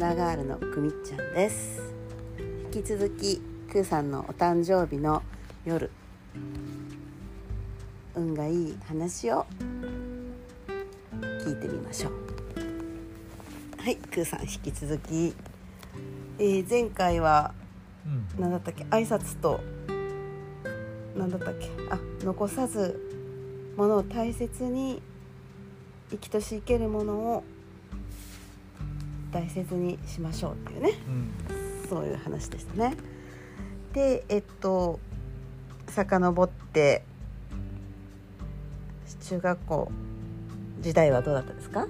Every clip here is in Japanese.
村ガールのくみっちゃんです。引き続きくーさんのお誕生日の夜運がいい話を聞いてみましょう。はいくーさん引き続き、えー前回はうん何だったっけ？挨拶と何だったっけ？あ残さずものを大切に生きとし生けるものを大切にしましょうっていうね。うん。そういう話でしたね。でえっと遡って中学校時代はどうだったですか？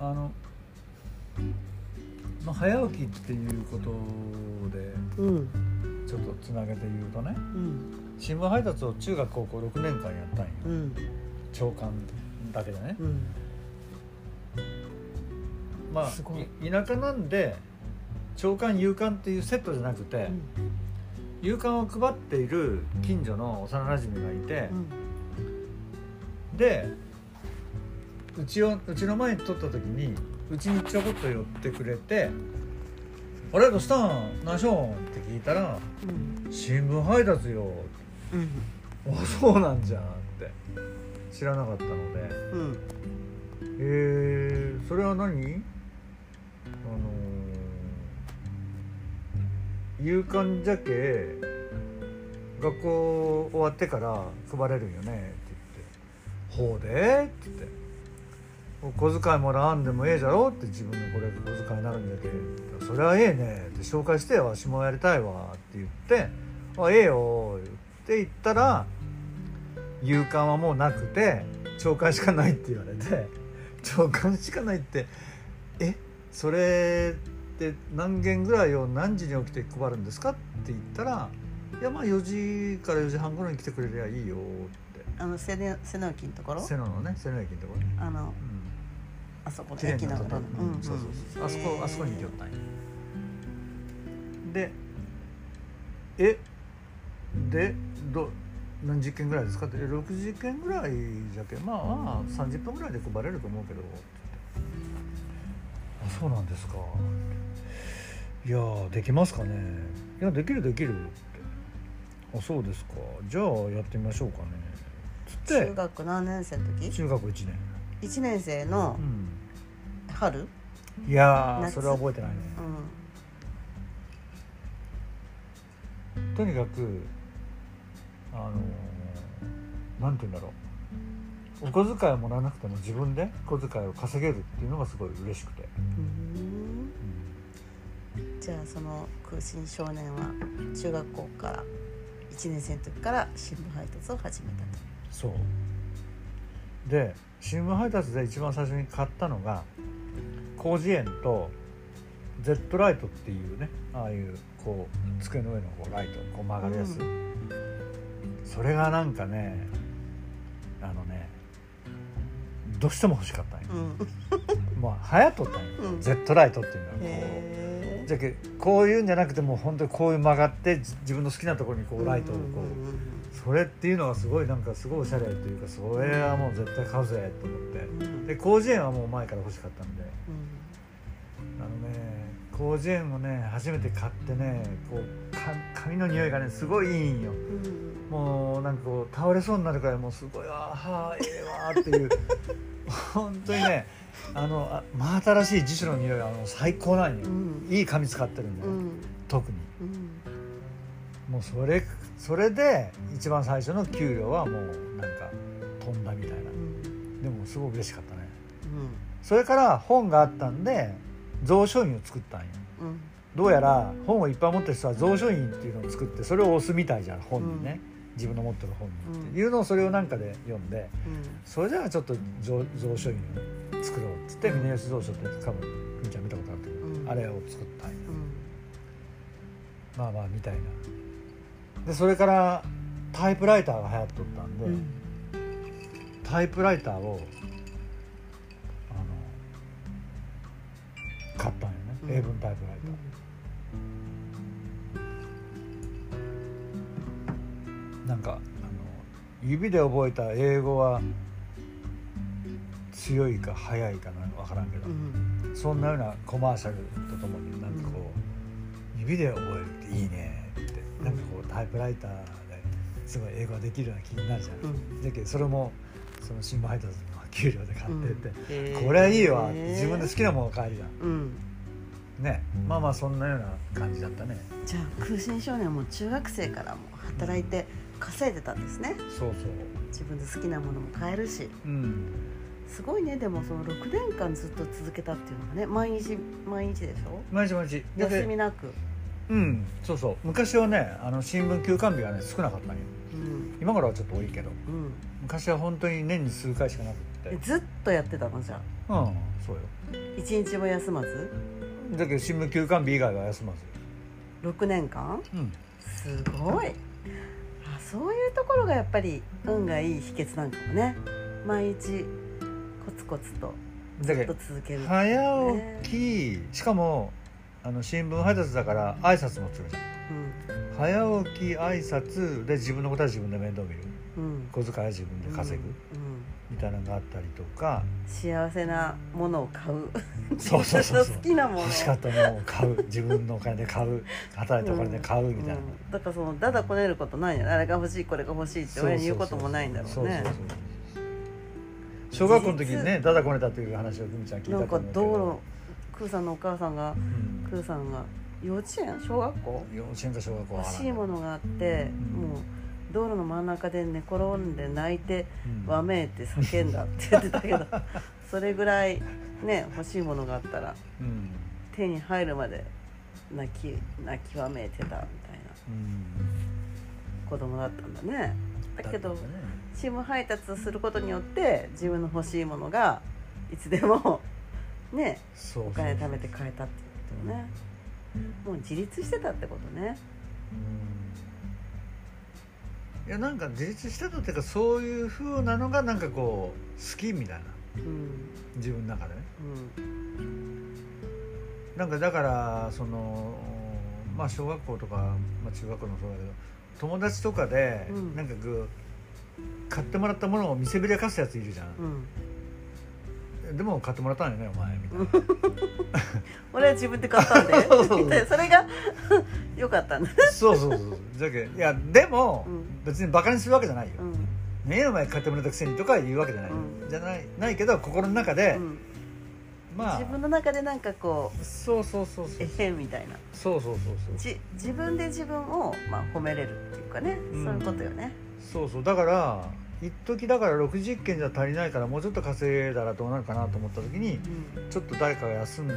あの、まあ、早起きっていうことでうん。ちょっとつなげて言うとねうん。新聞配達を中学高校6年間やったんよ。うん。長官だけでね。うんまあ田舎なんで長官夕刊っていうセットじゃなくて、夕刊を配っている近所の幼なじみがいてう、ん。でうちをうちの前に撮った時にうちにちょこっと寄ってくれて「あれどうしたん？何しょん?」って聞いたらうん「新聞配達よ」うん。あそうなんじゃんって知らなかったので。うん「えー、それは何？あのー、夕刊じゃけ学校終わってから配れるんよね」って言って「ほうで?」って言って。お小遣いもらわんでもええじゃろ？って自分のこれ小遣いになるんだけど「それはええね」って紹介してわしもやりたいわ。って言って「あええよ」って言ったら夕刊はもうなくて朝刊しかないって言われて。朝刊しかないってえそれって何件ぐらいを何時に起きて配るんですかって言ったら「いやまあ4時から4時半頃に来てくれりゃいいよ」って。あの瀬野駅のところ？瀬野のね瀬野駅のところね、あのうん。あそこの駅のとこなところうん。そうそうそうあそこあそこに行きよったんや。でえでど何十件ぐらいですかって。え60件ぐらいじゃけまあまあ30分ぐらいで配れると思うけど。って言ってあそうなんですか。いやーできますかね。いやできるできる。ってあそうですか。じゃあやってみましょうかね。つって。中学何年生の時？中学1年。1年生のうん。春？いやそれは覚えてないね。うん。とにかくあのーなんて言うんだろう。お小遣いをもらわなくても自分で小遣いを稼げるっていうのがすごい嬉しくて、うん。じゃあその空心少年は中学校から1年生の時から新聞配達を始めたと。そう。で新聞配達で一番最初に買ったのが広辞苑と Z ライトっていうねああいうこう机の上のこうライトこう曲がるやつ、うそれがなんかねあのねどうしても欲しかったんよ、うん。まあ流行っとったんよ、うん。Z ライトっていうのはこう。へじゃけこういうんじゃなくてもう本当にこういう曲がってじ自分の好きなところにこうライトをこう、それっていうのがすごいなんかすごいおしゃれというかそれはもう絶対買うぜと思って。うん。で広辞苑はもう前から欲しかったんで広辞苑をね初めて買ってねこうか髪の匂いがねすごいいいんよ。うん。もうなんかこう倒れそうになるからいもうすごいあーはーええわーっていう。本当にねあのあ真新しい辞書の匂いはもう最高なんよ、うん。いい紙使ってるんだよ、うん。特に。うん。もうそれそれで一番最初の給料はもうなんか飛んだみたいな。うん。でもすごく嬉しかったね。うん。それから本があったんで蔵書院を作ったんようん。どうやら本をいっぱい持ってる人は蔵書院っていうのを作ってそれを押すみたいじゃん本にね、自分の持ってる本に、って。いうのをそれをなんかで読んでそれじゃあちょっと蔵蔵書院を作ろうっつってうん。峰吉蔵書って多分みーちゃん見たことあるけど、うん。あれを作ったんようん。まあまあみたいな。でそれからタイプライターが流行っとったんで、うん。タイプライターを買ったんよね、うん。英文タイプライター、なんかあの指で覚えた英語は強いか速いかな分からんけど、うん。そんなようなコマーシャルとともになんかこう、指で覚えるっていいねってうん。なんかこうタイプライターですごい英語ができるような気になるじゃん、うん。だけどそれもその新聞配達の給料で買ってって、へーこれはいいわ。自分で好きなもの買えるじゃうん。んね。まあまあそんなような感じだったね。じゃあ空心少年はもう中学生からも働いて稼いでたんですね。そうそう。自分で好きなものも買えるし。うん。すごいね。でもその6年間ずっと続けたっていうのがね毎日毎日でしょ？毎日毎日。休みなく。うん。そうそう。昔はねあの新聞休刊日がね少なかったんよ。うん今からはちょっと多いけどうん。昔は本当に年に数回しかなくて。えずっとやってたの？じゃあ。うんそうよ。一日も休まず？だけど新聞休刊日以外は休まず6年間？うん。すごい。あそういうところがやっぱり運がいい秘訣なんかもね。毎日コツコツとずっと続ける。早起き。しかもあの新聞配達だから挨拶もするじゃん。うん早起き挨拶で自分のことは自分で面倒見る。うん。小遣いは自分で稼ぐ。うん。うんみたいなのがあったりとか。幸せなものを買う。そうそうそうそう。好きなもの。を欲しかったものを買う。自分のお金で買う。働いたお金で買うみたいな、うん。だからそのだだこねることないよね。あれが欲しいこれが欲しいって親に言うこともないんだろうね。小学校の時にねダダこねたっていう話を久美ちゃん聞いなんかたと思うけど。道路クーさんのお母さんがうん。クーさんが幼稚園？小学校？幼稚園か小学校は欲しいものがあって、うん。もう道路の真ん中で寝転んで泣いてうん。わめいて叫んだって言ってたけど それぐらいね欲しいものがあったらうん。手に入るまで泣き泣きわめいてたみたいな。うん。子供だったんだね。だけどね。新聞配達することによって自分の欲しいものがいつでもねお金貯めて買えたっていうことねもう自立してたってことね。うん。いやなんか自立してたっていうかそういう風なのがなんかこう好きみたいな。うん。自分の中でね。うん。なんかだからそのまあ小学校とか、まあ、中学校もそうだけど友達とかで、うん。なんかこう買ってもらったものを見せびらかすやついるじゃん、うんでも買ってもらったんよねお前みたいな。俺は自分で買ったんで。そうそうで それが良かったんだ。そうそうそうじゃけいやでも、うん。別にバカにするわけじゃないよ、うん。ねえお前買ってもらったくせにとか言うわけじゃない、うん。じゃないないけど心の中で、うん。まあ。自分の中でなんかこうそうそうそうそう。えへんみたいな。そうそうそうそう。じ自分で自分を、まあ、褒めれるっていうかね、うん。そういうことよね。そうそう。だから一時だから60件じゃ足りないからもうちょっと稼いだらどうなるかなと思った時にうん。ちょっと誰かが休んで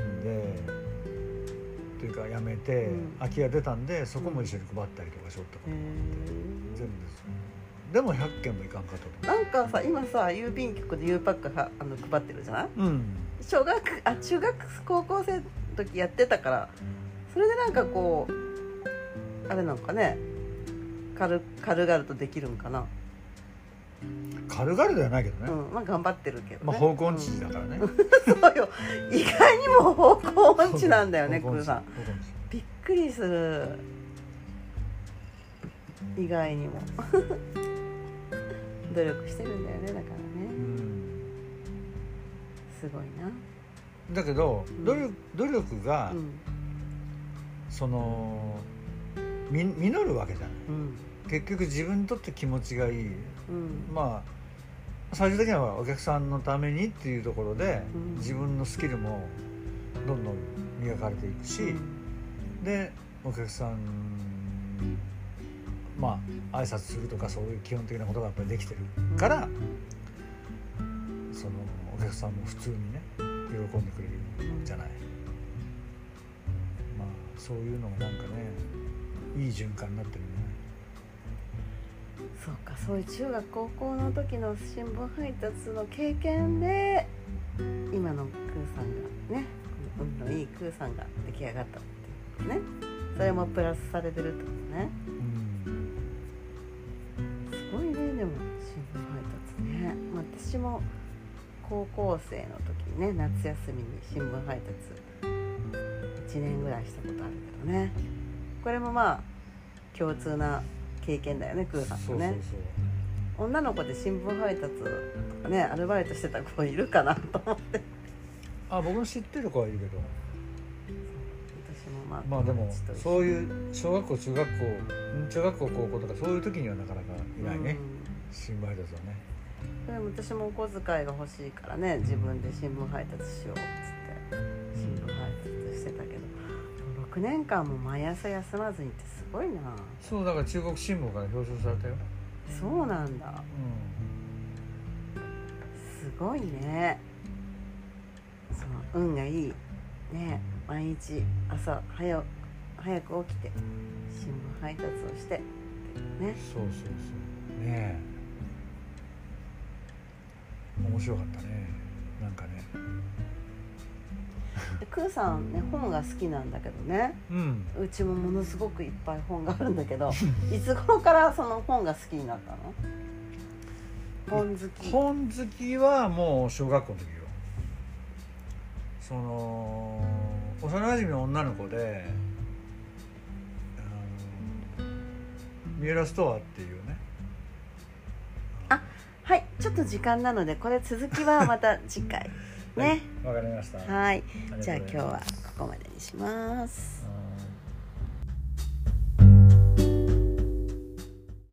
というか辞めて、うん。空き家出たんでそこも一緒に配ったりとかしよったことへもあって、ー。全部ですでも100件もいかんかったと思なんかさ今さ郵便局で U パックはあの配ってるじゃないううん。小学あ中学高校生の時やってたからそれでなんかこうあれなんかね軽軽々とできるんかな、軽々ではないけどね、うんまあ頑張ってるけどね、まあ方向音痴だからね、うん。そうよ。意外にも方向音痴なんだよねクーさん。びっくりする。意外にも。努力してるんだよねだからうねん。すごいな。だけどうん。努力努力が、うん。そのみ実るわけじゃない。うん結局自分にとって気持ちがいい。うん。まあ最終的にはお客さんのためにっていうところで、うん。自分のスキルもどんどん磨かれていくし、でお客さんまあ挨拶するとかそういう基本的なことがやっぱりできてるから、そのお客さんも普通にね喜んでくれるんじゃない、まあそういうのもなんかねいい循環になってるねそうかそういう中学高校の時の新聞配達の経験で今のクーさんがねこの運のいいクーさんが出来上がったっていうね。それもプラスされてるってことね。うん。すごいねでも新聞配達ね、まあ、私も高校生の時にね夏休みに新聞配達1年ぐらいしたことあるけどね。これもまあ共通な経験だよねクーさんとね。女の子で新聞配達とかねアルバイトしてた子いるかなと思って。あ僕の知ってる子はいるけど。私もまあまあでもそういう小学校中学校ん中学校高校とかそういう時にはなかなかいないね、新聞配達はね。うんでも私もお小遣いが欲しいからね自分で新聞配達しようっつって6年間も毎朝休まずにってすごいな。そうだから中国新聞から表彰されたよ、そうなんだ。うすごいね。その運がいい。ね毎日朝早早く起きて新聞配達をしてね。ん、そうそうそう。ねえ。面白かったね。なんかね。でクーさんね本が好きなんだけどね。うん。うちもものすごくいっぱい本があるんだけどいつ頃からその本が好きになったの？本好き。本好きはもう小学校の時よ。その幼馴染の女の子であのミュラストアっていうね。はいちょっと時間なのでこれ続きはまた次回 ね。はいわかりました。はい。じゃあ今日はここまでにします。うん